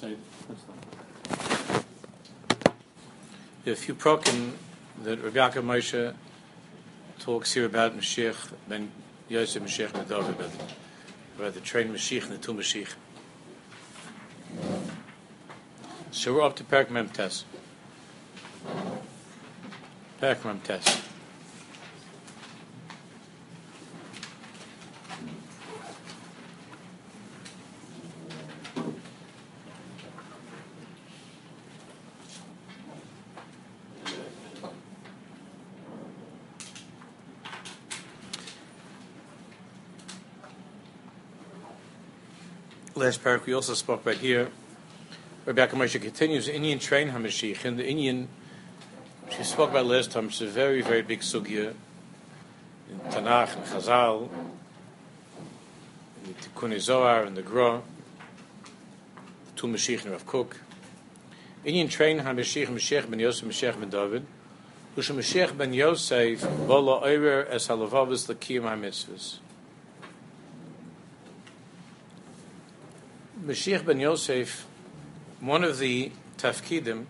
Say, are a few prokim that Rabbi Yaakov Moshe talks here about Mashiach ben Yosef Mashiach ben David, about, about the train Mashiach and the two Mashiach. So we're up to Perak Mem Tes. Perak Mem Tes. Last parak we also spoke about here. Rebecca Moshe continues Indian train Hamashiach and the Indian she spoke about last time. It's a very very big sugya in Tanakh and Chazal, in the Tikkun Zohar and the Gra, the two Mashiach and Rav Kook. Indian train Hamashiach Mashiach ben Yosef Mashiach ben David. Usha Mashiach ben Yosef Bola Oirer es Halavavas Lakiyam HaMitzvahs. Mashiach ben Yosef, one of the tafkidim,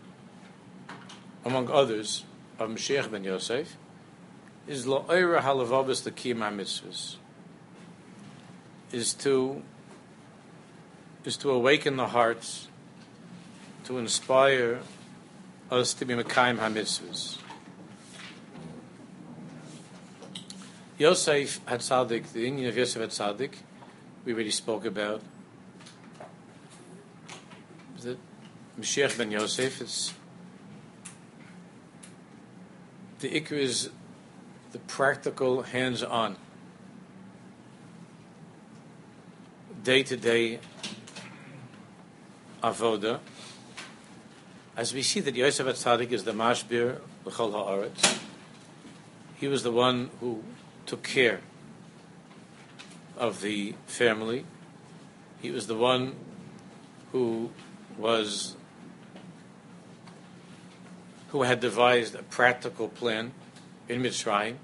among others, of Mashiach ben Yosef, is la'oira halavabas the kiyam mitzvahs, is to is to awaken the hearts, to inspire us to be mekayim hamitzvahs. Yosef Hatzadik, the Indian of Yosef Hatzadik, we already spoke about that Mashiach ben Yosef, it's the ikr is the practical, hands-on, day-to-day avoda. As we see that Yosef Atzadik is the mashbir b'chol haaretz, he was the one who took care of the family. He was the one who was who had devised a practical plan in Mitzrayim.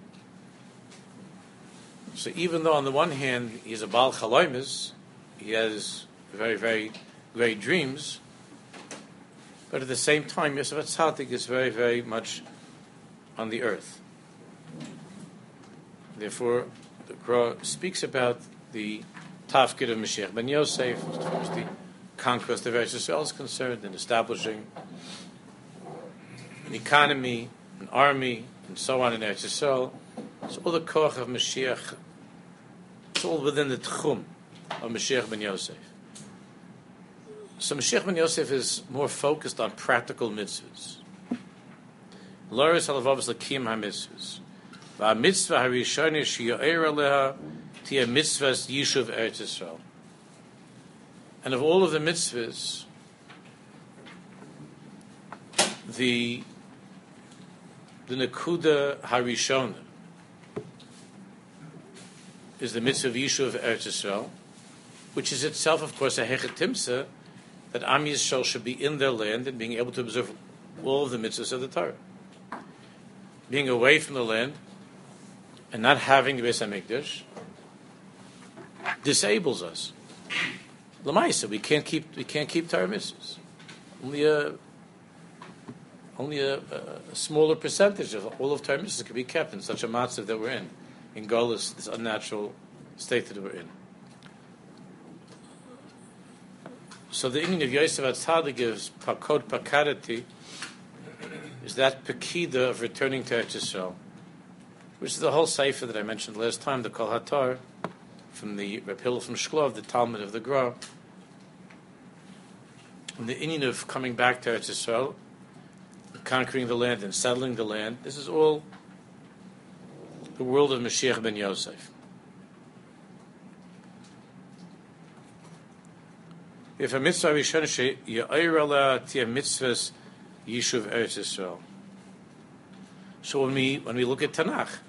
So even though on the one hand he's a Baal Chaloimis, he has very, very great dreams, but at the same time Yosef Atzadik is very, very much on the earth. Therefore, the Gra speaks about the Tafkid of Mashiach ben Yosef, as far as the conquest of Eretz Yisrael is concerned, in establishing an economy, an army, and so on in Eretz Yisrael. It's all the koch of Mashiach. It's all within the tchum of Mashiach ben Yosef. So Mashiach ben Yosef is more focused on practical mitzvahs. Loris halavavos lakim ha-mitzvahs. Va-mitzvah ha-rishoni shi'o'er aleha tia mitzvahs yishuv Eretz Yisrael. And of all of the mitzvahs, the the Nakuda Harishona is the mitzvah of Yishuv Eretz Yisrael, which is itself, of course, a hechetimsa that Am Yisrael should be in their land and being able to observe all of the mitzvahs of the Torah. Being away from the land and not having the Beis Hamikdash disables us. Lamaisa, we can't keep we can't keep Torah mitzvahs. Only a only a, a, smaller percentage of all of Torah mitzvahs can be kept in such a matzav that we're in, in Golis, this unnatural state that we're in. So the Indian of Yosef Atzadik gives pakod pakarati is that pekida of returning to Eretz Yisrael, which is the whole sefer that I mentioned last time, the Kol HaTor, from the Reb from Shklov, the Talmud of the Gra And the Indian of coming back to Eretz Yisrael, conquering the land and settling the land, this is all the world of Mashiach ben Yosef. If a mitzvah rishon she tia mitzvahs yishuv Eretz Yisrael. So when we when we look at Tanakh,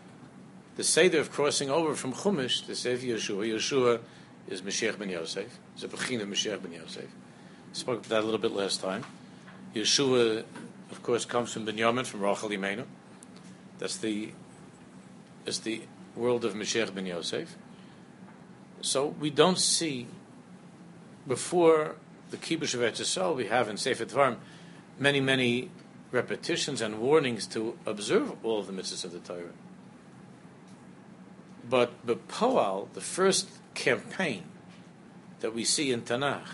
the seder of crossing over from Chumash, the Sefer Yeshua, Yeshua is Mashiach ben Yosef. It's a of Mashiach ben Yosef spoke about that a little bit last time. Yeshua, of course, comes from Binyamin, from Rachel Imenu. That's the that's the world of Mashiach ben Yosef. So we don't see before the Kibush of Eretz we have in Sefer Dvarim many, many repetitions and warnings to observe all of the mitzvahs of the Torah. But the the first campaign that we see in Tanakh,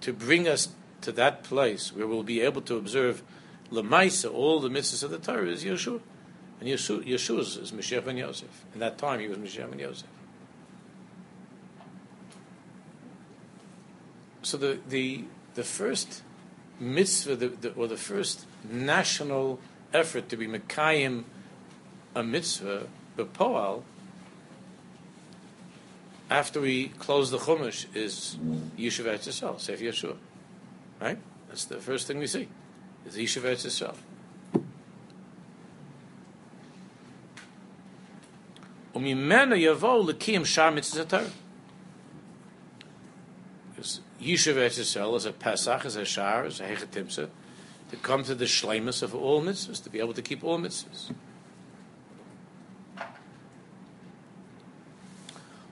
to bring us to that place where we'll be able to observe Lemaisa, all the mitzvahs of the Torah, is Yeshua. And Yeshua, Yeshua is, is Mashiach ben Yosef. In that time, he was Mashiach ben Yosef. So the, the, the first mitzvah, the, the, or the first national effort to be Mekayim a mitzvah, the poal, after we close the Chumash, is Yishuv Eretz Sefer Yeshua. Right? That's the first thing we see, is Yishuv Eretz Yisrael. Umimena yavo l'kiyim shar Because Yishuv Yisrael is a Pesach, is a Shar, is a Hechatimsa, to come to the shleimus of all mitzvahs, to be able to keep all mitzvahs.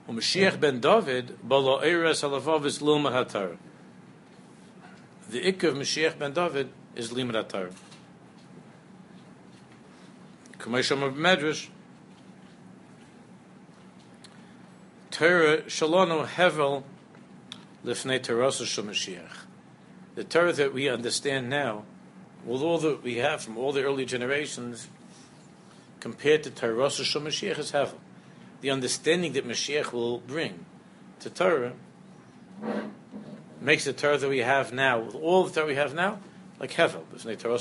Mashiach ben David, balo eres halavav is lilma hatar. The ik of Mashiach ben David is limud hatar. Kamesham of Medrash, Torah shalonu hevel lifnei terasa Mashiach. The Torah that we understand now, with all that we have from all the early generations, compared to Torah Mashiach is hevel the understanding that Mashiach will bring to Torah makes the Torah that we have now, with all the Torah we have now, like Hevel, Torah.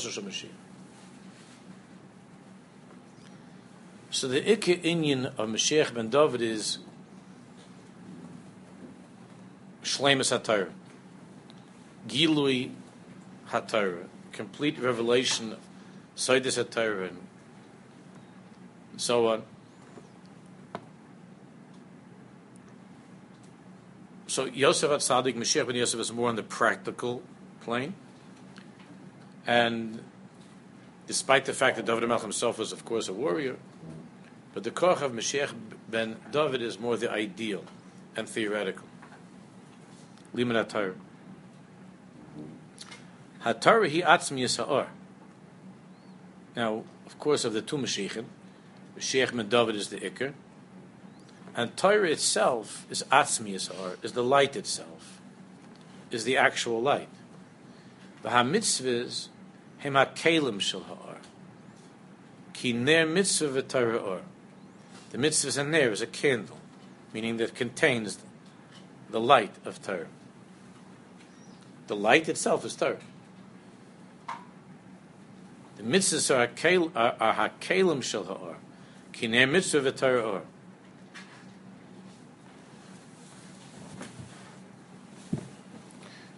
So the Ikka Inyan of Mashiach ben David is Shlemus HaTorah, Gilui HaTorah, complete revelation of Saidis HaTorah, and so on. So Yosef Atzadik, Mashiach ben Yosef is more on the practical plane. And despite the fact that David Melch himself was, of course, a warrior, but the Koch of Mashiach ben David is more the ideal and theoretical. Liman HaTorah. HaTorah hi atzmi yisa'or. Now, of course, of the two Mashiachim, Mashiach ben David is the Iker, and Torah itself is Atzmi Yisar, is the light itself, is the actual light. The HaMitzvahs, Hem HaKelim Shel Ha'ar. Ki Ner Mitzvah V'Torah Or. The mitzvahs and ner is a candle, meaning that contains the light of Torah. The light itself is Torah. The mitzvahs are, hakelim shel ha'or. Ki mitzvah v'Torah or.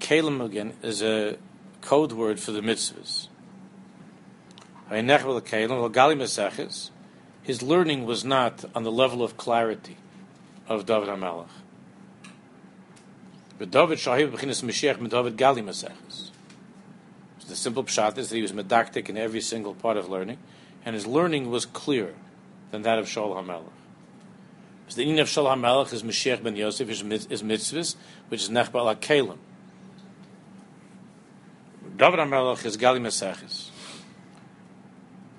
Kalim again is a code word for the mitzvahs. His learning was not on the level of clarity of David HaMelech. But David Shahib B'chinas Mashiach David Gali. The simple pshat is that he was medactic in every single part of learning, and his learning was clearer than that of Shaul HaMelech. So the meaning of Shaul HaMelech is Mashiach ben Yosef, is mitzvahs, which is Nechbal HaKelim. David HaMelech is Gali Mesechis.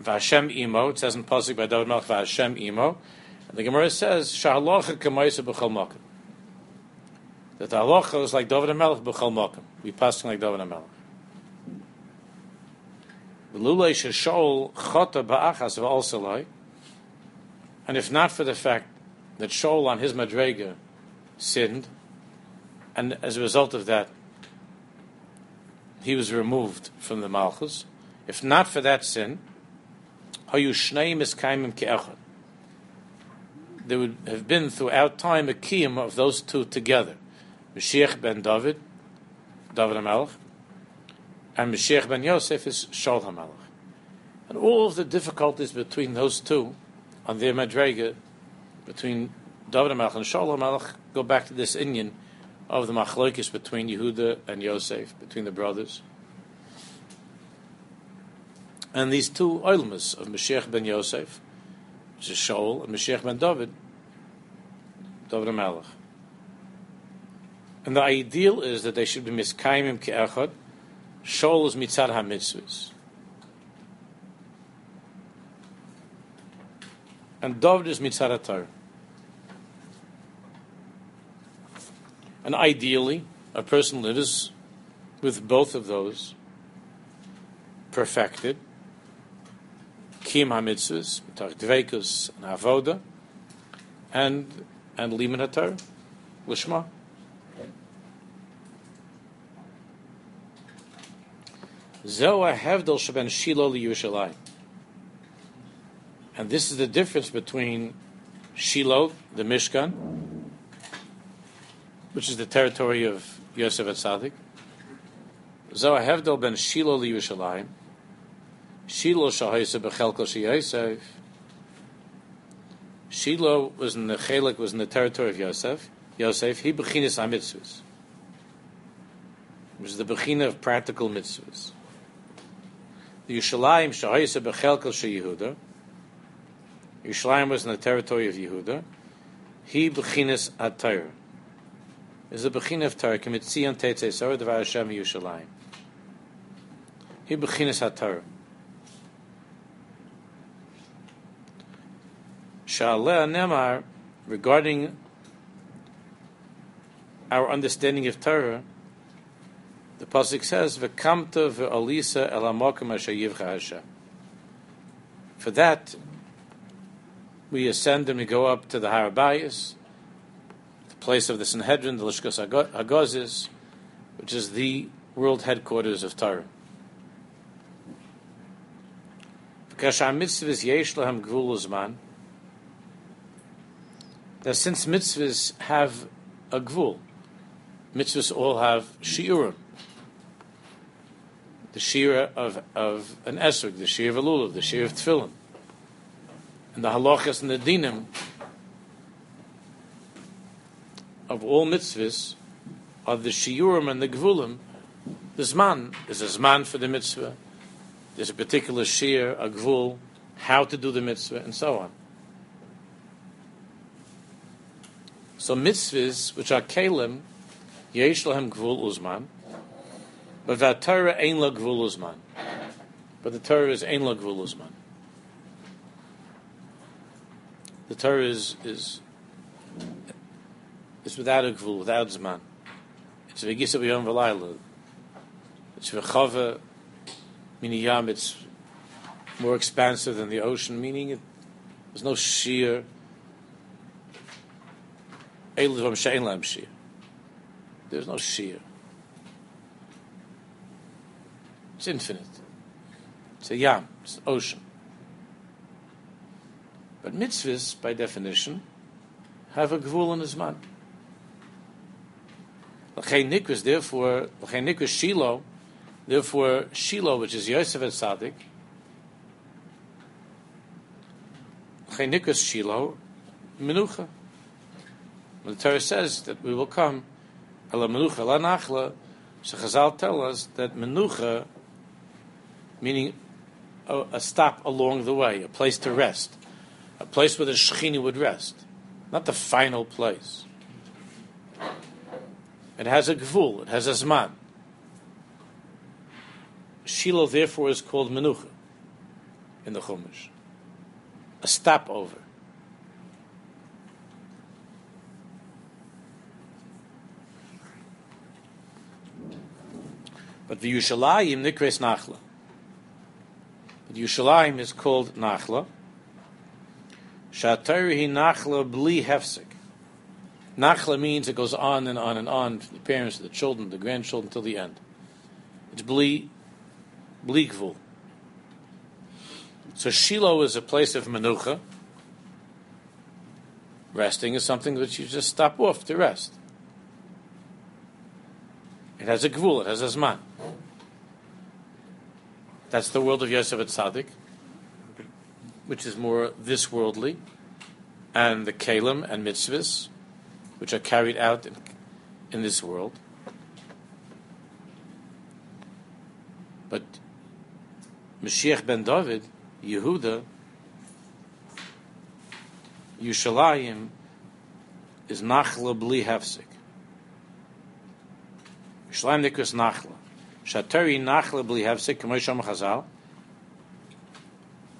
Vashem Imo, it says in Pasuk by David HaMelech, Vashem Imo, and the Gemara says, Shahalocha Kamaisa B'chol Mokim. That the halacha is like David HaMelech B'chol Mokim. We pass like David HaMelech. Lulei Sheshol Chota Ba'achas V'al and if not for the fact that Shaul on his Madrega sinned, and as a result of that, he was removed from the Malchus. If not for that sin, there would have been throughout time a kiyum of those two together. Mashiach ben David, David HaMelech, and Mashiach ben Yosef is Shaul HaMelech. And all of the difficulties between those two on their Madrega, between David HaMelech and Shaul HaMelech, go back to this Indian of the machlokes between Yehuda and Yosef, between the brothers. And these two oilmas of Mashiach ben Yosef, which is Shaul, and Mashiach ben David, David HaMelech. And the ideal is that they should be miskaimim ke'echad. Shaul is mitzad ha-mitzvahs. And David is mitzad ha And ideally, a person lives with both of those perfected. Kim ha-mitzvahs, dveikus and avoda, and and liman hatar, lishma. Zoa hevdel sheben Shiloh liyushalayim. And this is the difference between Shiloh, the Mishkan, which is the territory of Yosef Atzadik. Zoa hevdel ben Shiloh liyushalayim. Shiloh shahayse bechelko sheyosef. Shiloh was in the Chelik was in the territory of Yosef. Yosef, he bechinas mitzvahs. It was the bechina of practical mitzvahs. The Yushalayim shahayse bechelkel sheyehuda. Yushalayim was in the territory of Yehuda. He bechinas atayr. Is a bechina of Torah. Kimitzion tetzei sor devar Hashem Yushalayim. He bechinas atayr. Shaleh Nemar, regarding our understanding of Torah, the pasuk says, "V'kamta v'alisa el hamokim Hashem." For that, we ascend and we go up to the Harabayas, place of the Sanhedrin, the Lishkos Hagozis, which is the world headquarters of Torah. That since mitzvahs have a gvul, mitzvahs all have shiurim. The shira of, of an esrog, the shira of a lulav, the shira of tefillin, and the halachas and the dinim of all mitzvahs are the shiurim and the gvulim. The zman is a zman for the mitzvah. There's a particular shir, a gvul, how to do the mitzvah, and so on. So mitzvahs, which are kalim, yesh lahem gvul uzman, but the Torah ein la gvul uzman. But the Torah is ein la gvul uzman. The Torah is is is without a gvul, without zman. It's v'gisa b'yom v'layla. It's v'chava, meaning yam, it's more expansive than the ocean, meaning it, there's no sheer there's no shear. It's infinite. It's a yam, it's an ocean. But mitzvahs, by definition, have a gvul in his man. Nikvus, therefore, nikvus Shiloh, therefore Shiloh, which is Yosef and Sadik, nikvus Shiloh, menucha. The Torah says that we will come, ala menucha la nachla, so Chazal us that menucha, meaning a, a, stop along the way, a place to rest, a place where the Shechini would rest, not the final place. It has a gvul, it has a zman. Shiloh therefore is called menucha in the Chumash, a stopover. But the Yushalayim nikres nachla. The Yushalayim is called nachla. Shatayri nachla bli hefsek. Nachla means it goes on and on and on from the parents, the children, the grandchildren till the end. It's bli, bligvul. So Shiloh is a place of menucha. Resting is something that you just stop off to rest. It has a gvul, it has a zman. That's the world of Yosef at Tzaddik, which is more this worldly, and the kalim and mitzvahs, which are carried out in, in this world. But Mashiach ben David, Yehuda, Yushalayim is nachla bli hefsik. Yushalayim nikus nachla. Shatari nachla bli hefsik, k'moy shom chazal.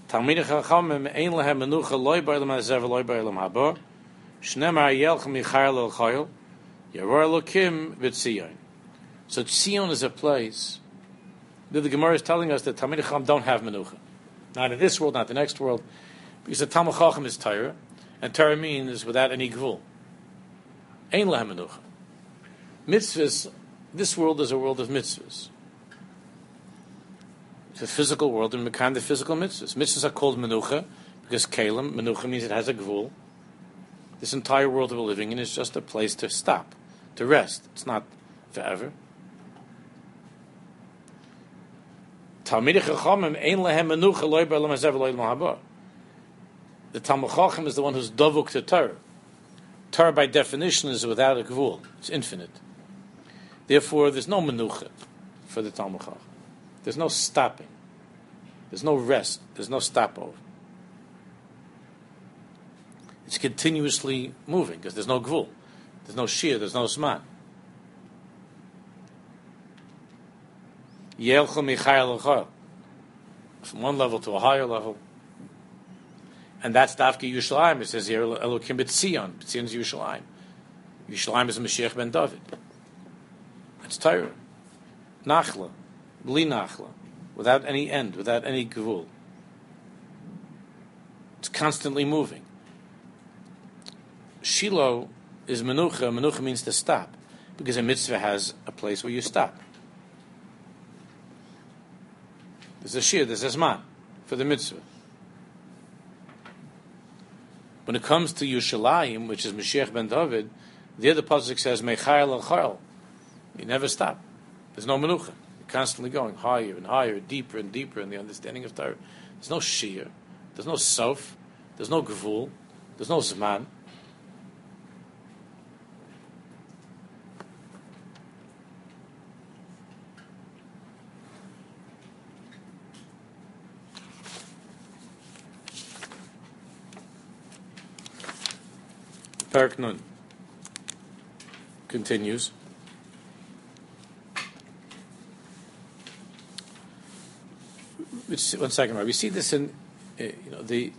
Talmid chachamim ein lehem menucha loy bar lam azev loy bar lam haba. Shnemar yelch elokim v'tzion. So Tzion is a place that the Gemara is telling us that Talmid Chacham don't have menucha. Not in this world, not the next world. Because the Talmud Chacham is Torah, and Torah means without any gvul. Ein lahem menucha. Mitzvahs, this world is a world of mitzvahs. It's a physical world and kind of physical mitzvahs. Mitzvahs are called menucha because kalim, menucha means it has a gvul. This entire world that we're living in is just a place to stop, to rest. It's not forever. The Talmud Chacham is the one who's dovuk to Torah. Torah, by definition, is without a gvul; it's infinite. Therefore, there's no menucha for the Talmud Chacham. There's no stopping. There's no rest. There's no stopover. It's continuously moving because there's no gvul. There's no shir. There's no zman. From one level to a higher level. And that's Dafki Yushalayim. It says here, Elokim B'tzion. B'tzion is Yushalayim. Yushalayim is Mashiach ben David. It's Torah. Nachla. Bli Nachla. Without any end, without any gvul. It's constantly moving. Shiloh is menucha. Menucha means to stop. Because a mitzvah has a place where you stop. There's a shir, there's a zman for the mitzvah. When it comes to Yushalayim, which is Mashiach ben David, the other pasuk says Mechayel al Chayel. You never stop. There's no menucha. You're constantly going higher and higher, deeper and deeper in the understanding of Torah. There's no shir. There's no sof. There's no gevul. There's no zman. Parak Nun continues. One second, We see this in, uh, you know, the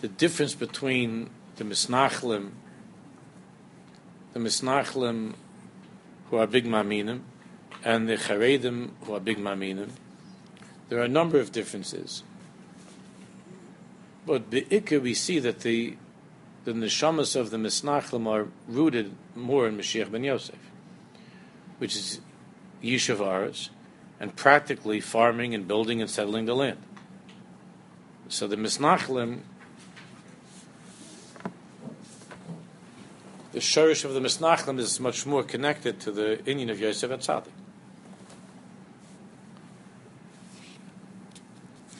the difference between the misnachlim, the misnachlim who are big maminim, and the charedim who are big maminim. There are a number of differences, but ikka we see that the the neshamas of the Misnachlim are rooted more in Mashiach ben Yosef, which is Yishavaras, and practically farming and building and settling the land. So the Misnachlim, the shurish of the Misnachlim is much more connected to the Indian of Yosef Atzadik.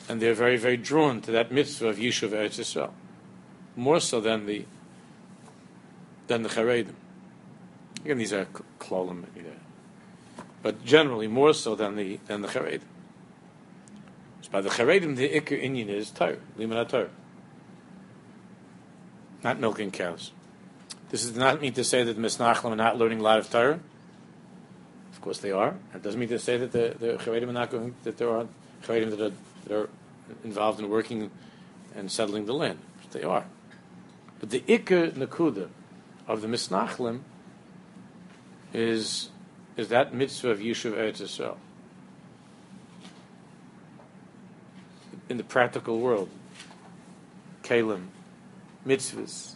And they're very, very drawn to that mitzvah of Yishuv Eretz Yisrael more so than the than the Charedim. Again, these are klolim, but generally more so than the than the Charedim. So by the Charedim, the Iker Indian is Torah, Limanat not milking cows. This does not mean to say that the Misnachlim are not learning a lot of Torah. Of course, they are. It doesn't mean to say that the, the Charedim are not going that there are Charedim that are, that are involved in working and settling the land. They are. But the Iker Nakuda of the Misnachlim is, is that mitzvah of Yishuv Eretz Yisrael. In the practical world, Kalim, mitzvahs,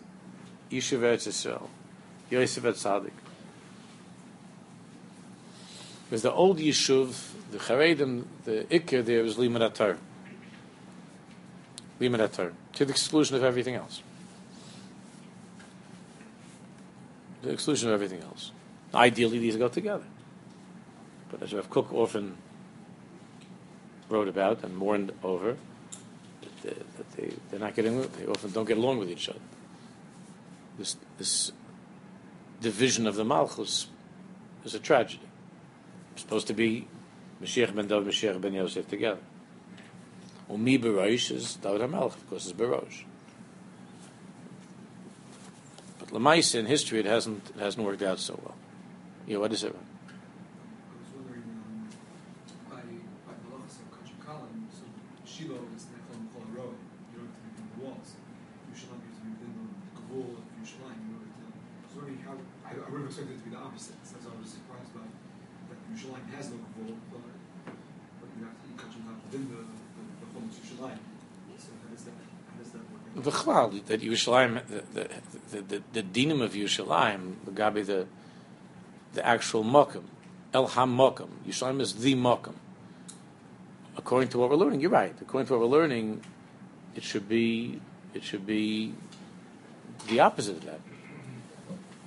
Yishuv Eretz Yisrael, Yosef Atzadik. Because the old Yishuv, the Charedim, the Iker there was. Limud Atar. To the exclusion of everything else. The exclusion of everything else. Ideally, these go together. But as Rav Kook often wrote about and mourned over, that, they, that they, they're not getting, they often don't get along with each other. This, this division of the Malchus is a tragedy. It's supposed to be Mashiach ben David, Mashiach ben Yosef together. Umi Barosh is David HaMelech, of course, is Barosh. But Lamaisa in history, it hasn't, it hasn't worked out so well. Yeah, what is it? I was wondering, um, by, by of Kachim Kalam, so Shiloh is Nechlon Chol Roe, you don't have to be within the walls. Yerushalayim you have to be the Gavul of Yerushalayim in order to. I was wondering how, I, I would have expected it to be the opposite, so I was surprised by that has no Gavul, but, but you have to eat within the, the, the So how does that, how does that work? V'chlal, that Yerushalayim, the, the, the, the, the dinim of Yerushalayim, the Gabi, the, the actual Mokum, El HaMokum. Yerushalayim is the Mokum. According to what we're learning, you're right. According to what we're learning, it should be, it should be the opposite of that.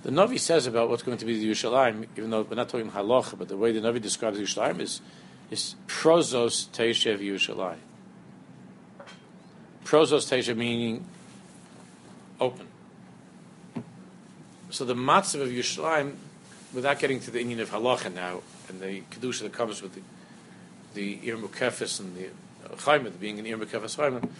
The Navi says about what's going to be the Yerushalayim, even though we're not talking halacha, but the way the Navi describes Yerushalayim is, is prozos teishev Yerushalayim. Prozos meaning open. So the matzav of Yerushalayim, without getting to the Indian of halacha now, and the kedusha that comes with the the Ir Mukefis and the Chaimed being an Ir Mukefis Chaimed,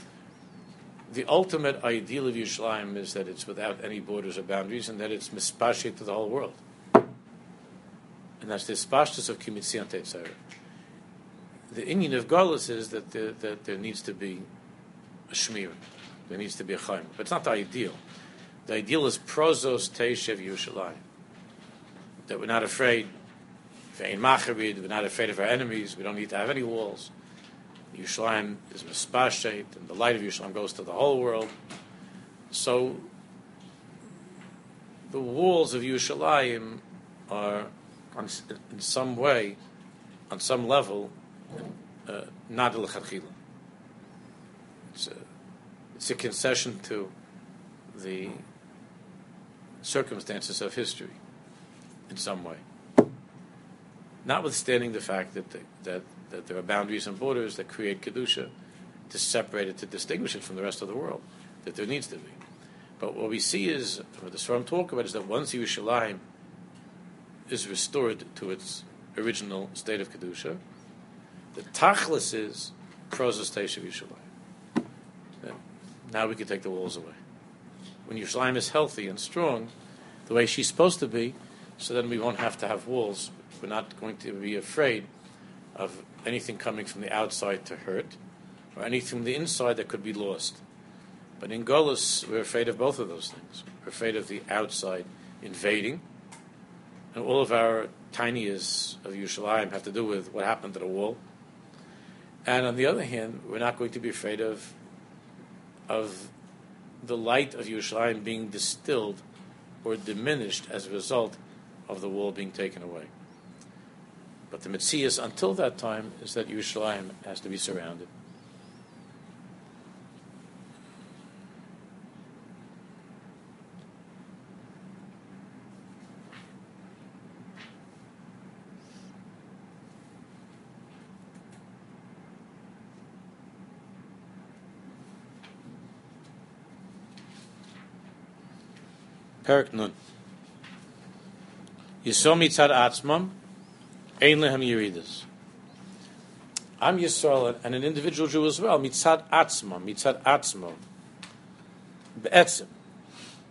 the ultimate ideal of Yerushalayim is that it's without any borders or boundaries and that it's mispashit to the whole world. And that's the spashtus of Kimitzion Tetzera. The Indian of Golis is that there, that there needs to be a Shmir. There needs to be a Chaim. But it's not the ideal. The ideal is prozos teishev Yerushalayim. That we're not afraid, ve'in macharid, we're not afraid of our enemies, we don't need to have any walls. Yerushalayim is mispashet, and the light of Yerushalayim goes to the whole world. So the walls of Yerushalayim are, on, in some way, on some level, uh, not l'chadchila. It's a, it's a concession to the circumstances of history, in some way. Notwithstanding the fact that, the, that, that there are boundaries and borders that create Kedusha to separate it, to distinguish it from the rest of the world, that there needs to be. But what we see is, what the Swarm talk about, is that once Yerushalayim is restored to its original state of Kedusha, the Tachlis is Prozos Teishav Yerushalayim. Now we can take the walls away. When Yerushalayim is healthy and strong, the way she's supposed to be, so then we won't have to have walls. We're not going to be afraid of anything coming from the outside to hurt, or anything from the inside that could be lost. But in Golis, we're afraid of both of those things. We're afraid of the outside invading, and all of our tiniest of Yerushalayim have to do with what happened to the wall. And on the other hand, we're not going to be afraid of of the light of Yerushalayim being distilled or diminished as a result of the wall being taken away. But the Metzias until that time is that Yerushalayim has to be surrounded. Perak Nun. Yisrael mitzad atzmam, ein lehem yeridas. I'm Yisrael and an individual Jew as well. Mitzad atzmam, mitzad atzmo. Be'etzim,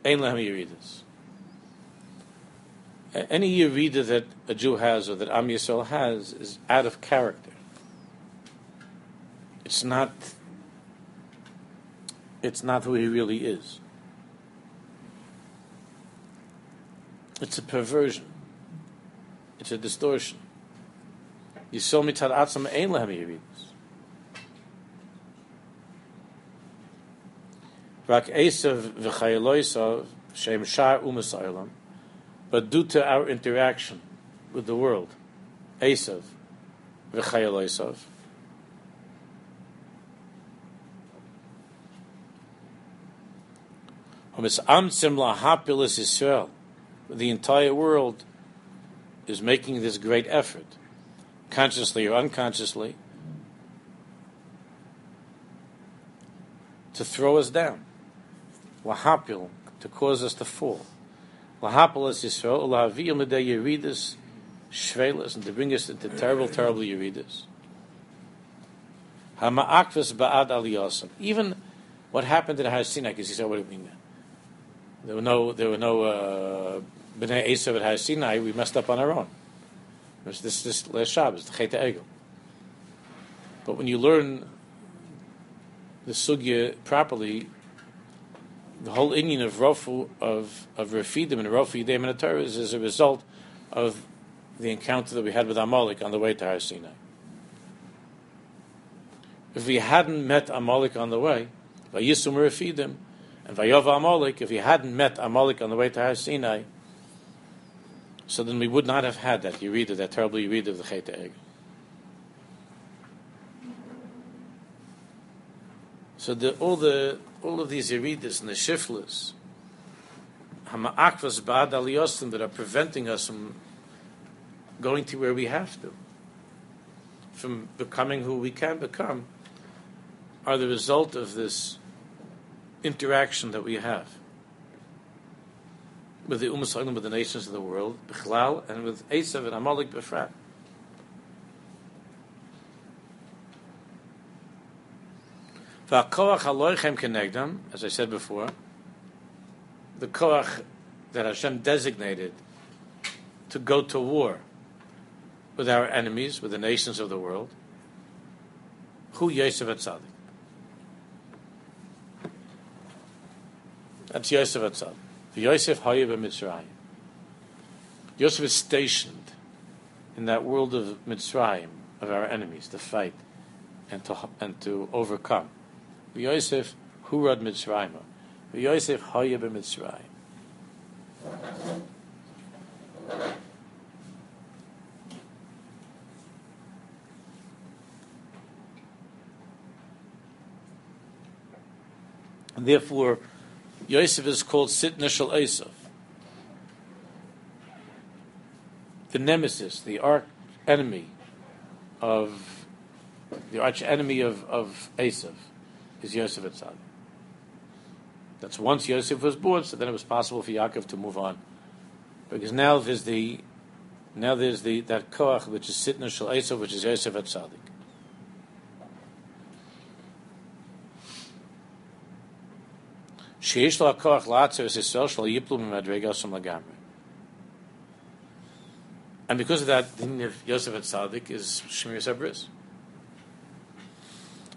ein lehem yeridas. A- Any yerida that a Jew has or that Am Yisrael has is out of character. It's not. It's not who he really is. It's a perversion. It's a distortion. Yisrael mitzad atzam ein lehem yeridas. Rak Esav v'chayeloisav shem shar. But due to our interaction with the world, Esav v'chayeloisav, Hamis amtzim lahapilis Yisrael. The entire world is making this great effort, consciously or unconsciously, to throw us down. Lahapil, to cause us to fall. Lahapil is Yisrael, Lahaviyim Medei Yeridus, Shvelas, and to bring us into terrible, terrible Yeridus. Hama'akvis Ba'ad Aliyasim. Even what happened in Har Sinai, because he said, what do you mean? There were no, there were no uh, Bnei Esav at Sinai. We messed up on our own. This this last Shabbos, the Chet Egel. But when you learn the sugya properly, the whole Indian of Rofu of of Rafidim and Rofu Yidem and Torah is as a result of the encounter that we had with Amalek on the way to Har Sinai. If we hadn't met Amalek on the way, Vayisum Rafidim, and Vayova Amalek, if we hadn't met Amalek on the way to Har Sinai, so then we would not have had that Yerida, that terrible Yerida of the Chet Egg. So the, all the all of these Yeridas and the Shiflas, Hama'akvas Ba'ad Aliyosim that are preventing us from going to where we have to, from becoming who we can become, are the result of this interaction that we have with the Ummah with the nations of the world, Bichlal, and with Esav and Amalek Befrat. As I said before, the koach that Hashem designated to go to war with our enemies, with the nations of the world, who Yosef Atzadik. That's Yosef Atzadik. Yosef Hayib Mitzrayim. Yosef is stationed in that world of Mitzrayim, of our enemies, to fight and to, and to overcome. Yosef Hurad Mitzrayim. Yosef Hayib Mitzrayim. And therefore, Yosef is called Sitna Shel Esav. The nemesis, the arch enemy of the arch enemy of, of Esav is Yosef Etzad. That's once Yosef was born, so then it was possible for Yaakov to move on. Because now there's the now there's the that koach which is Sitna Shel Esav, which is Yosef Etzadik. שיש לו הכוח לעצר את ישראל שלו yiplum ממדרגה שם לגמרי. And because of that, the name of Yosef at Tzaddik is Shmir Sabris.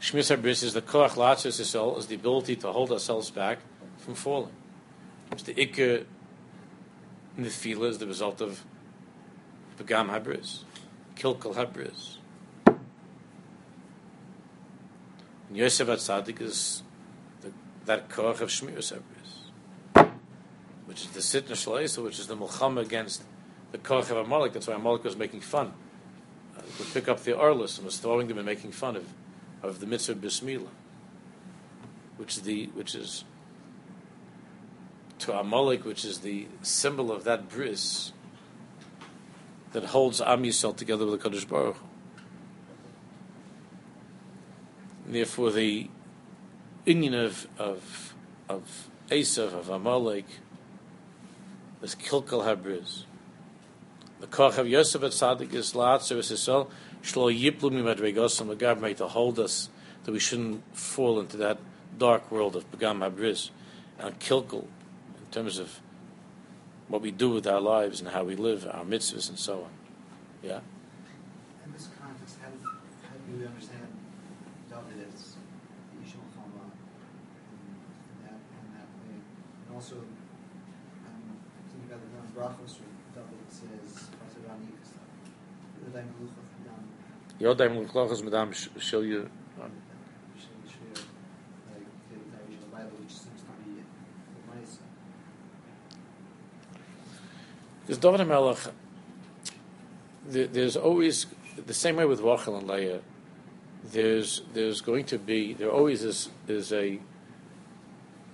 Shmir Sabris is the koach la'atzer Yisrael, is the ability to hold ourselves back from falling. It's the ikka in the fila is the result of Begam Habris, Kilkal Habris. And Yosef at Tzaddik is that koach of Shmiras Abris, which is the Sitna Shalaisa, which is the Mulchama against the koach of Amalek. That's why Amalek was making fun. Uh, would pick up the Arlis and was throwing them and making fun of, of the mitzvah bris milah, which is the which is to Amalek, which is the symbol of that bris that holds Am Yisrael together with the Kodesh Baruch. Therefore, the Indian of of of Esav of Amalek is Kilkal Habriz. The koch of Yosef at Sadik is La'atzer Yisrael Shlo Yiplu Mimadregosam Agab may to hold us that we shouldn't fall into that dark world of Begam Habriz and Kilkal in terms of what we do with our lives and how we live, our mitzvahs and so on. Yeah. In this context, how do, how do you understand David as the Ish Milchama in that, in that way? And also, I'm thinking about the non brachos where David says, Pasarani Kastam, Yodaim Luchov Yam, Yodaim L'chlochas Madam Shil Yu- Shil Shir, like the the Bible, which seems to be the Maisa. Because David HaMelech, there- there's always the same way with Rachel and Leah. There's there's going to be there always is is a s-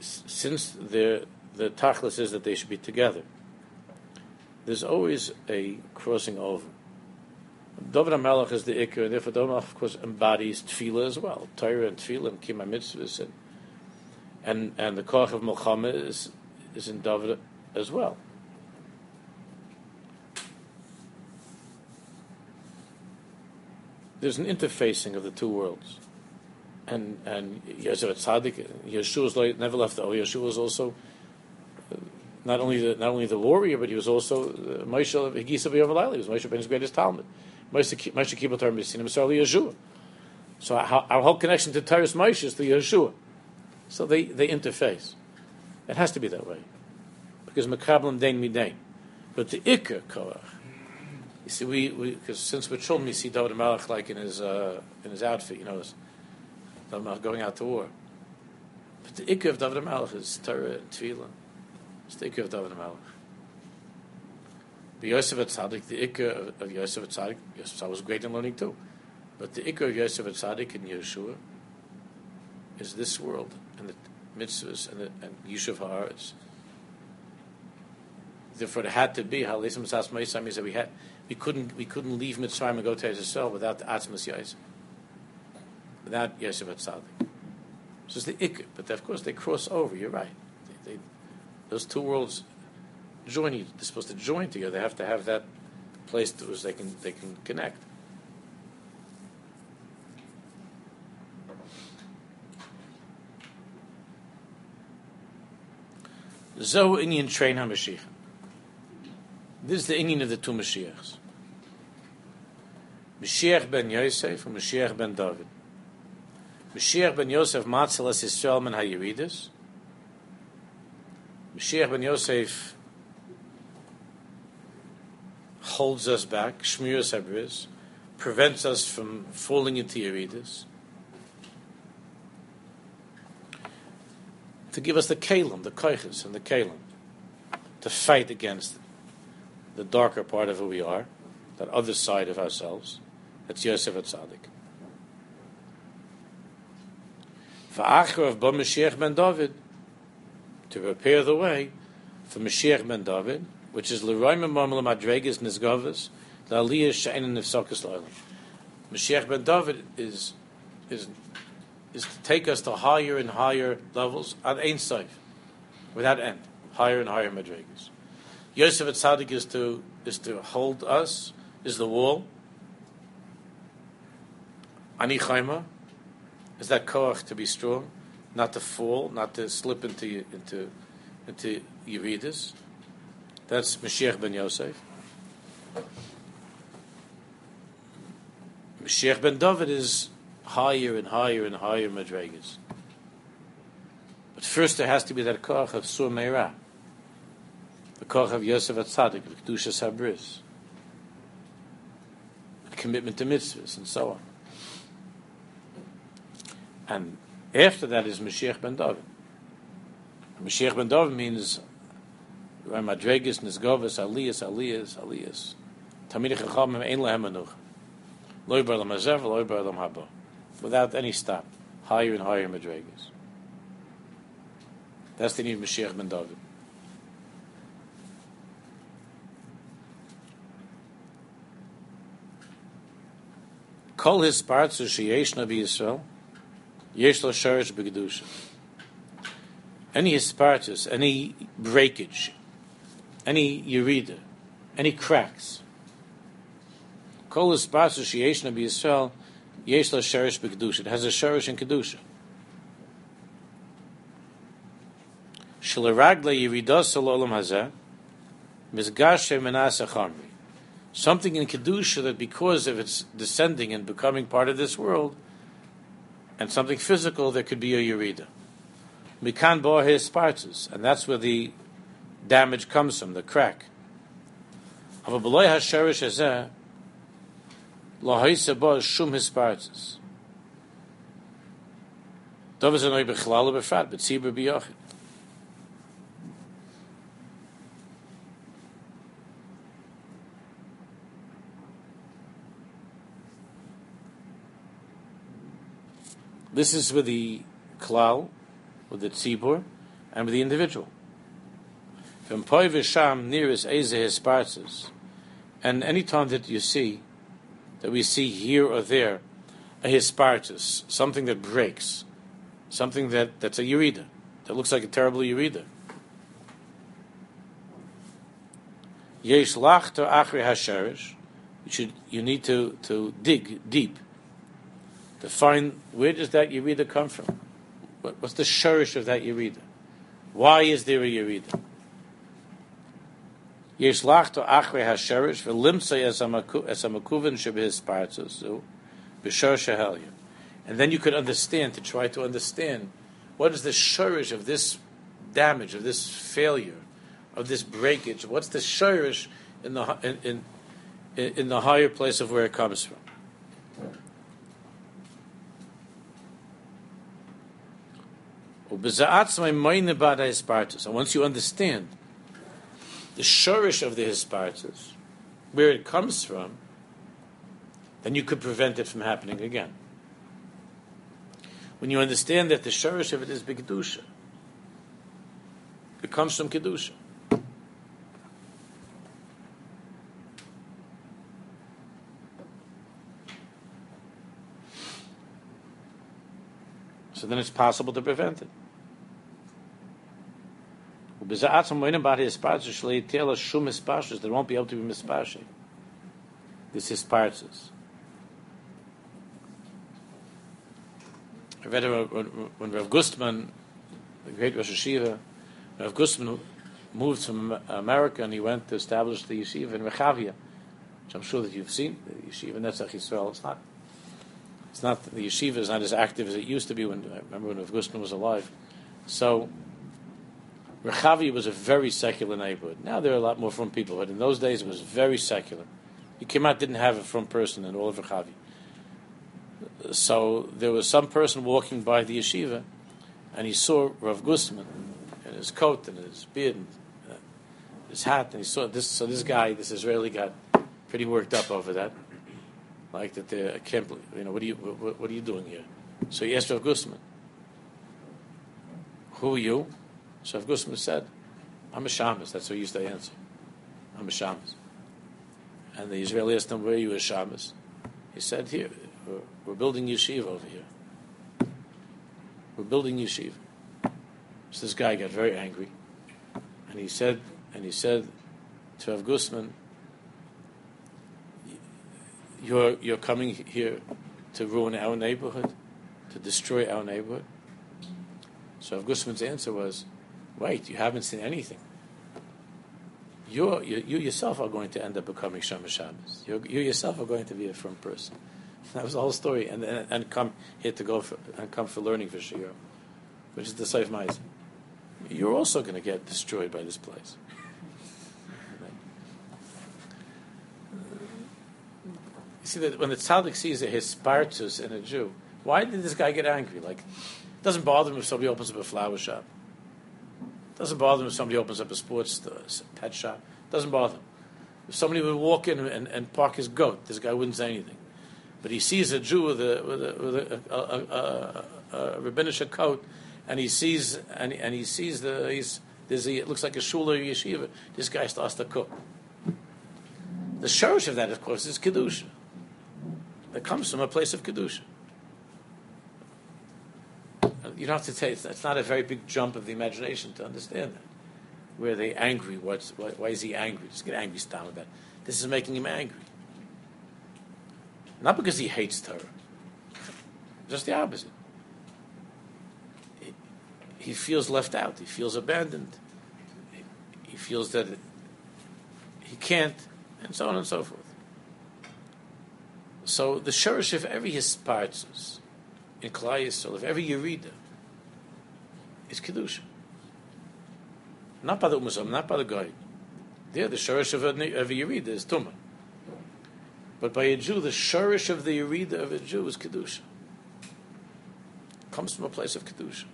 since the the tachlis is that they should be together. there's always a crossing over. David HaMelech is the Iker, and therefore David of course, embodies Tefillah as well. Torah and Tefillah and Kima Mitzvahs, and, and, and the Koch of Melchama is, is in David as well. There's an interfacing of the two worlds. And and Yosef Tzaddik, Yeshua never left the Oh, Yeshua was also uh, not only the not only the warrior, but he was also uh, Moshe Higisa B'Yovalayla. He was Moshe Ben's greatest Talmud. Moshe Kibbutz Torah Messinim Yeshua. So our, our, whole connection to Torah's Moshe is to Yeshua. So they, they interface. It has to be that way. Because Makablam Dain Midain. But the Iker Korach, you see, we, because since we're children, we see David Malach like in his, uh, in his outfit, you know, his, David going out to war. But the Iker of David Malach is Torah and Tefillah. It's the Iker of David Malach. But Yosef Atzadik, the Iker of Yosef Atzadik, Yosef was great in learning too. But the Iker of Yosef Atzadik and Yeshua is this world and the mitzvahs and the and Yishuv Haaretz. Therefore, it had to be Halisim Sas Meisam means that we had we couldn't we couldn't leave Mitzrayim and go to Israel without the Atzmas Yosef, without Yosef Atzadik. So it's the Iker, but of course they cross over. You're right. They, they, those two worlds join. They're supposed to join together. They have to have that place to which they can they can connect. Zo Inyan train HaMashiach. This is the Inyan of the two Mashiachs. Mashiach ben Yosef and Mashiach ben David. Mashiach ben Yosef Matzalas Yisrael men HaYeridus. Mashiach ben Yosef holds us back, Shmiras Hebris, prevents us from falling into Yeridus. to give us the kalim, the koiches and the kalim, to fight against the darker part of who we are, that other side of ourselves. That's Yosef Atzadik. Va'achar of Ba Mashiach ben David, to prepare the way for Mashiach ben David, which is Leroy Mamam Madregas Nizgavas, La'aliyah She'en Nifsakas La'ilam. Mashiach ben David is, is is to take us to higher and higher levels at Ein Sof, without end, higher and higher madrigas. Yosef Tzaddik is to is to hold us, is the wall. Ani Chaima is that koach to be strong, not to fall, not to slip into into into Yeridis. That's Mashiach ben Yosef. Mashiach ben David is higher and higher and higher madrigas. But first there has to be that koch of Sur Meira, the koch of Yosef Atzadik, the Kedusha Sabris, the commitment to mitzvahs, and so on. And after that is Mashiach ben David. Mashiach ben David means Madregas, Nizgovas, Aliyas, Aliyas, Aliyas. Tamid Chachamim Ein Lehem Anuch. Loi Bar Lam Hazev, Loi Bar Lam without any stop, higher and higher madrigas. That's the need of Mashiach ben David. Kol his parts of sheyesh nabi Yisrael, yesh lo sharish begedusha. Any hispartus, any breakage, any urida, any cracks. Kol of sheyesh nabi Yisrael, Yesh la sherish b'kedusha. It has a sherish in kedusha. Shilaragle yiridas alolam hazeh mizgashe menasa charmi. Something in kedusha that because of its descending and becoming part of this world, and something physical, there could be a yirida. Mikan bo his spartus, and that's where the damage comes from, the crack. Ba shum hispartis. Dovas anoy bechlal befrat, but tzibur biyachid. This is with the klal, with the tzibur, and with the individual. from Poi Visham nearest Eze Hispartus, and any time that you see, that we see here or there, a Hispartus, something that breaks, something that, that's a Urida, that looks like a terrible Urida. Yesh lachta achri hasherish. You should you need to, to dig deep to find where does that Yerida come from? What, what's the shurish of that Yerida? Why is there a Yerida? Yesh lachto achre hasherish v'limsa es hamakuven shebehis b'shor. And then you could understand, to try to understand, what is the shurish of this damage, of this failure, of this breakage? What's the shurish in the in, in, in the higher place of where it comes from? And once you understand the shurish of the hispartus, where it comes from, then you could prevent it from happening again. When you understand that the shurish of it is B'Kedusha, it comes from Kedusha. So then it's possible to prevent it. There won't be able to be mispashing. This is parts. I read when Rav Gustman, the great Rosh Yeshiva, Rav Gustman moved from America and he went to establish the yeshiva in Rechavia, which I'm sure that you've seen. The yeshiva Netzach Yisrael. It's not. It's not the yeshiva is not as active as it used to be when I remember when Rav Gustman was alive. So Rechavi was a very secular neighborhood. Now there are a lot more from people, but in those days it was very secular. You came out didn't have a from person in all of Rechavi. So there was some person walking by the yeshiva, and he saw Rav Gustman in his coat and his beard and uh, his hat, and he saw this. So this guy, this Israeli, got pretty worked up over that, like that. I can't believe, you know, what are you, what, what are you doing here? So he asked Rav Gustman, "Who are you?" So Rav Gustman said, I'm a shamus. That's what he used to answer. I'm a shamus. And the Israeli asked him, where are you a shamus? He said, here, we're, we're building yeshiva over here. We're building yeshiva. So this guy got very angry. And he said, and he said to Rav Gustman, you're, you're coming here to ruin our neighborhood, to destroy our neighborhood. So Rav Gustman's answer was, Wait, you haven't seen anything. You're, you, you yourself are going to end up becoming Shama Shabbos. You, you yourself are going to be a firm person. That was the whole story, and and, and come here to go for, and come for learning for Shir, which is the Seif Ma'is. You're also going to get destroyed by this place. You see that when the tzaddik sees a hispartus in a Jew, why did this guy get angry? Like, it doesn't bother him if somebody opens up a flower shop. Doesn't bother him if somebody opens up a sports uh, a pet shop. Doesn't bother him. If somebody would walk in and, and park his goat, this guy wouldn't say anything. But he sees a Jew with a with a, with a, a, a, a rabbinic coat, and he sees and, and he sees the he's there's a, it looks like a shul or yeshiva. This guy starts to cook. The shorish of that, of course, is kedusha. That comes from a place of kedusha you don't have to say it's not a very big jump of the imagination to understand that. Where are they angry? What's why, why, is he angry? Just get angry, stop that. This is making him angry. Not because he hates Torah. Just the opposite. He, he feels left out. He feels abandoned. He, he feels that it, he can't, and so on and so forth. So the shurish of every his parts in Klal Yisrael, of every Yerida, is Kedusha. Not by the Umasam, not by the guy. There, the Shurish of a Yerida is Tumah. But by a Jew, the Shurish of the Yerida of a Jew is Kedusha. Comes from a place of Kedusha.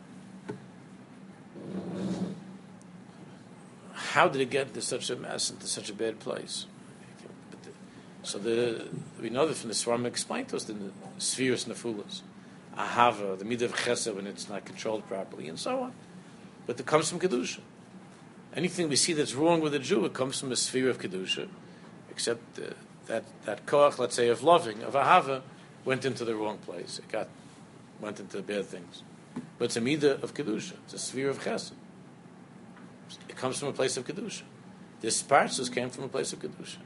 How did it get into such a mess, into such a bad place? So the, we know that from the Svarim explained to us the spheres and the fulas ahava, the midah of chesed when it's not controlled properly, and so on. But it comes from kedusha, Anything we see that's wrong with a Jew, it comes from a sphere of kedusha, except uh, that that koach, let's say, of loving of ahava, went into the wrong place. It got went into bad things. But it's a midah of kedusha. It's a sphere of chesed. It comes from a place of kedusha. This parsus came from a place of kedusha,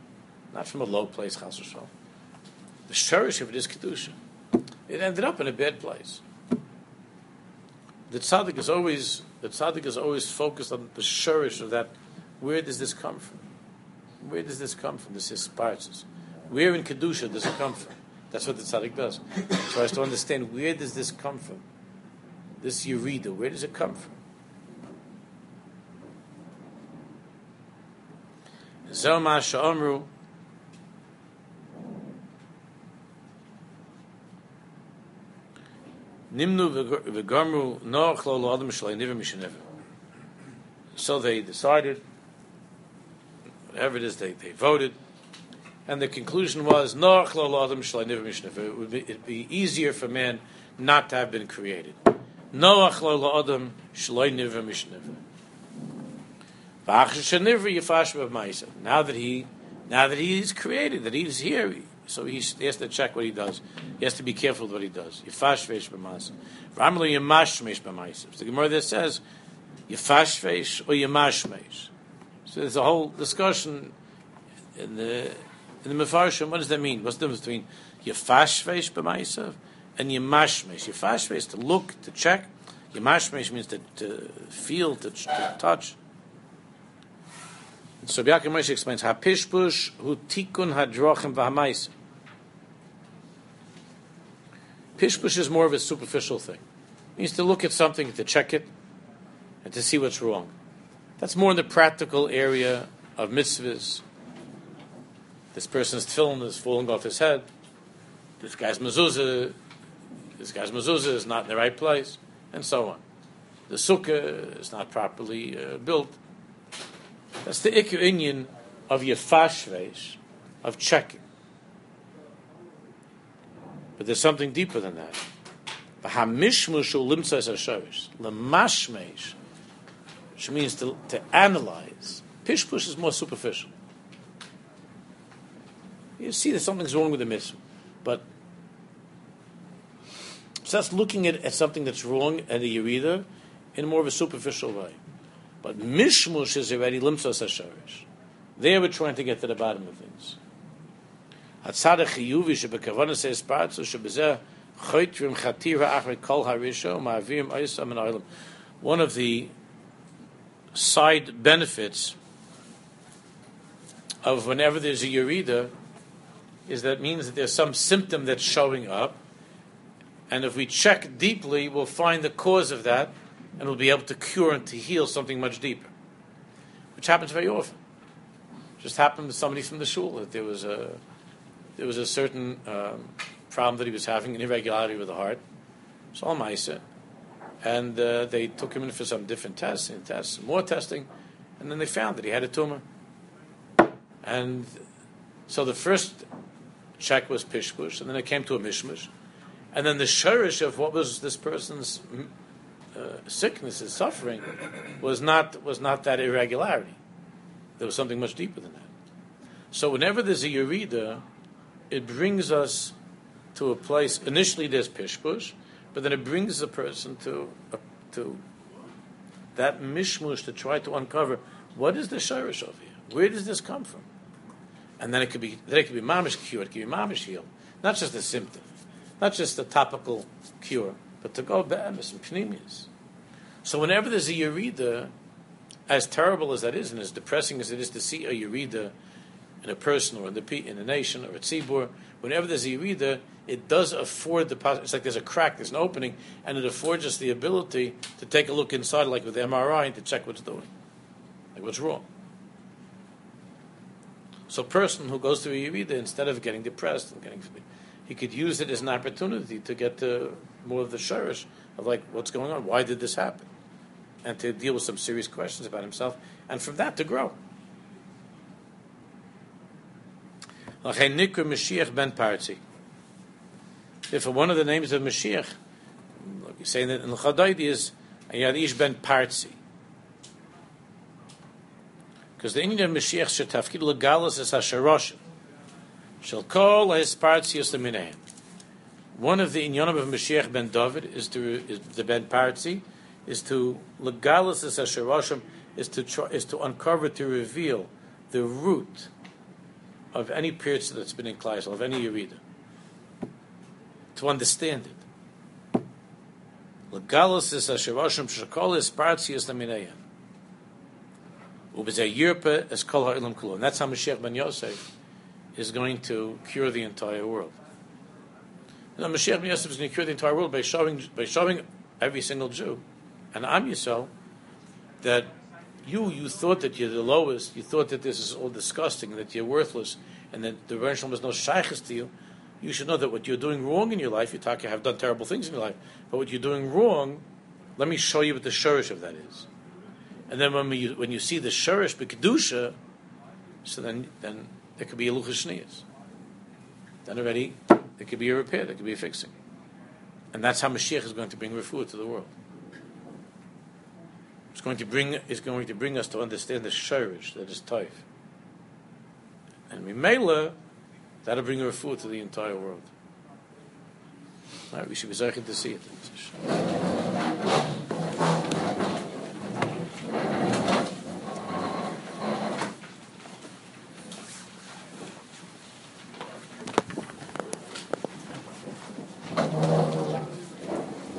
not from a low place. Chas v'shalom. The shurish of it is kedusha. It ended up in a bad place. The tzaddik is always the tzaddik is always focused on the shurish of that. Where does this come from? Where does this come from? This is parsus. Where in kedusha does it come from? That's what the tzaddik does. So Tries to understand where does this come from. This Yerida, where does it come from? Zoma Sha'amru Nimnu v'gamru noach lo adam shalei niver mishanever. So they decided, whatever it is, they, they voted, and the conclusion was noach lo adam shalei niver mishanever. It would be, it'd be easier for man not to have been created. Noach lo adam shalei niver mishanever. Now that he, now that he is created, that he is here, so he has to check what he does. He has to be careful with what he does. Yifashvesh b'masa. Ramlo yamashmesh b'masa. The Gemara that says yifashvesh or yamashmesh. So there's a whole discussion in the in the Mefarshim. What does that mean? What's the difference between yifashvesh b'masa and yamashmesh? Yifashvesh is to look, to check. Yamashmesh means to, to feel, to, to touch. So Biakim Moshe explains, "Hapishpush hu tikun hadrochim v'hamais." Pishpush is more of a superficial thing. It means to look at something, to check it, and to see what's wrong. That's more in the practical area of mitzvahs. This person's tefillin is falling off his head. This guy's mezuzah, this guy's mezuzah is not in the right place, and so on. The sukkah is not properly uh, built. That's the ikku of your fashvesh, of checking. But there's something deeper than that. Lemashmesh, which means to, to analyze. Pishpush is more superficial. You see that something's wrong with the mitzvah. But so that's looking at, at something that's wrong at a Yerida in more of a superficial way. But Mishmush is already limtzas hasharish. There we're trying to get to the bottom of things. Says parts shebezeh choytrim chatira achre kol harisho ma'avim oisam and oilam. One of the side benefits of whenever there's a urida is that means that there's some symptom that's showing up, and if we check deeply, we'll find the cause of that, and we'll be able to cure and to heal something much deeper, which happens very often. Just happened to somebody from the shul that there was a there was a certain um, problem that he was having, an irregularity with the heart. It's all Maisa. And uh, they took him in for some different tests, and tests, more testing, and then they found that he had a tumor. And so the first check was pishpush, and then it came to a mishmush. And then the shurish of what was this person's uh, sickness, his suffering, was not, was not that irregularity. There was something much deeper than that. So whenever there's a Yerida, it brings us to a place. Initially, there's pishpush, but then it brings the person to uh, to that mishmush to try to uncover what is the shirish of here. Where does this come from? And then it could be then it could be mamish cure, it could be mamish heal, not just a symptom, not just a topical cure, but to go be'emes and pneumias. So whenever there's a yerida, as terrible as that is, and as depressing as it is to see a yerida in a person or in the in a nation or a tzibur, whenever there's a yerida, it does afford the it's like there's a crack, there's an opening, and it affords us the ability to take a look inside, like with MRI, and to check what's doing, like what's wrong. So, person who goes to a yerida instead of getting depressed and getting, he could use it as an opportunity to get to more of the shirish of like what's going on, why did this happen, and to deal with some serious questions about himself, and from that to grow. Mashiach ben Parzi. Therefore, one of the names of Mashiach, like saying that in Chadaidi is Yadish ben Parzi. Because the Indian Mashiach shetafkid legalis is hasharoshim. Shall call his partzius the. One of the inyanim of Mashiach ben David is to is the ben partzi is to legalis is hasharoshim is to try, is to uncover to reveal the root of any period that's been in Kleisel, of any Yerida. To understand it. Legalis is hasharoshim shakol is partzius the minayin. Ubezeh yirpe es kol ha'ilam kulo. And that's how Mashiach ben Yosef is going to cure the entire world. And Mashiach ben Yosef is going to cure the entire world by showing, by showing every single Jew, and I'm Yisrael, that you, you thought that you're the lowest, you thought that this is all disgusting, that you're worthless, and that the Rebbe was no shaykhs to you, you should know that what you're doing wrong in your life, you talk, you have done terrible things in your life, but what you're doing wrong, let me show you what the shurish of that is. And then when you when you see the shurish b'kedusha, so then then there could be a luchas Then already there could be a repair, there could be a fixing, and that's how Mashiach is going to bring refuah to the world. It's going to bring is going to bring us to understand the shurish that is taif, and Mimela, that'll bring refuah to the entire world. Right, we should be zeichen to see it.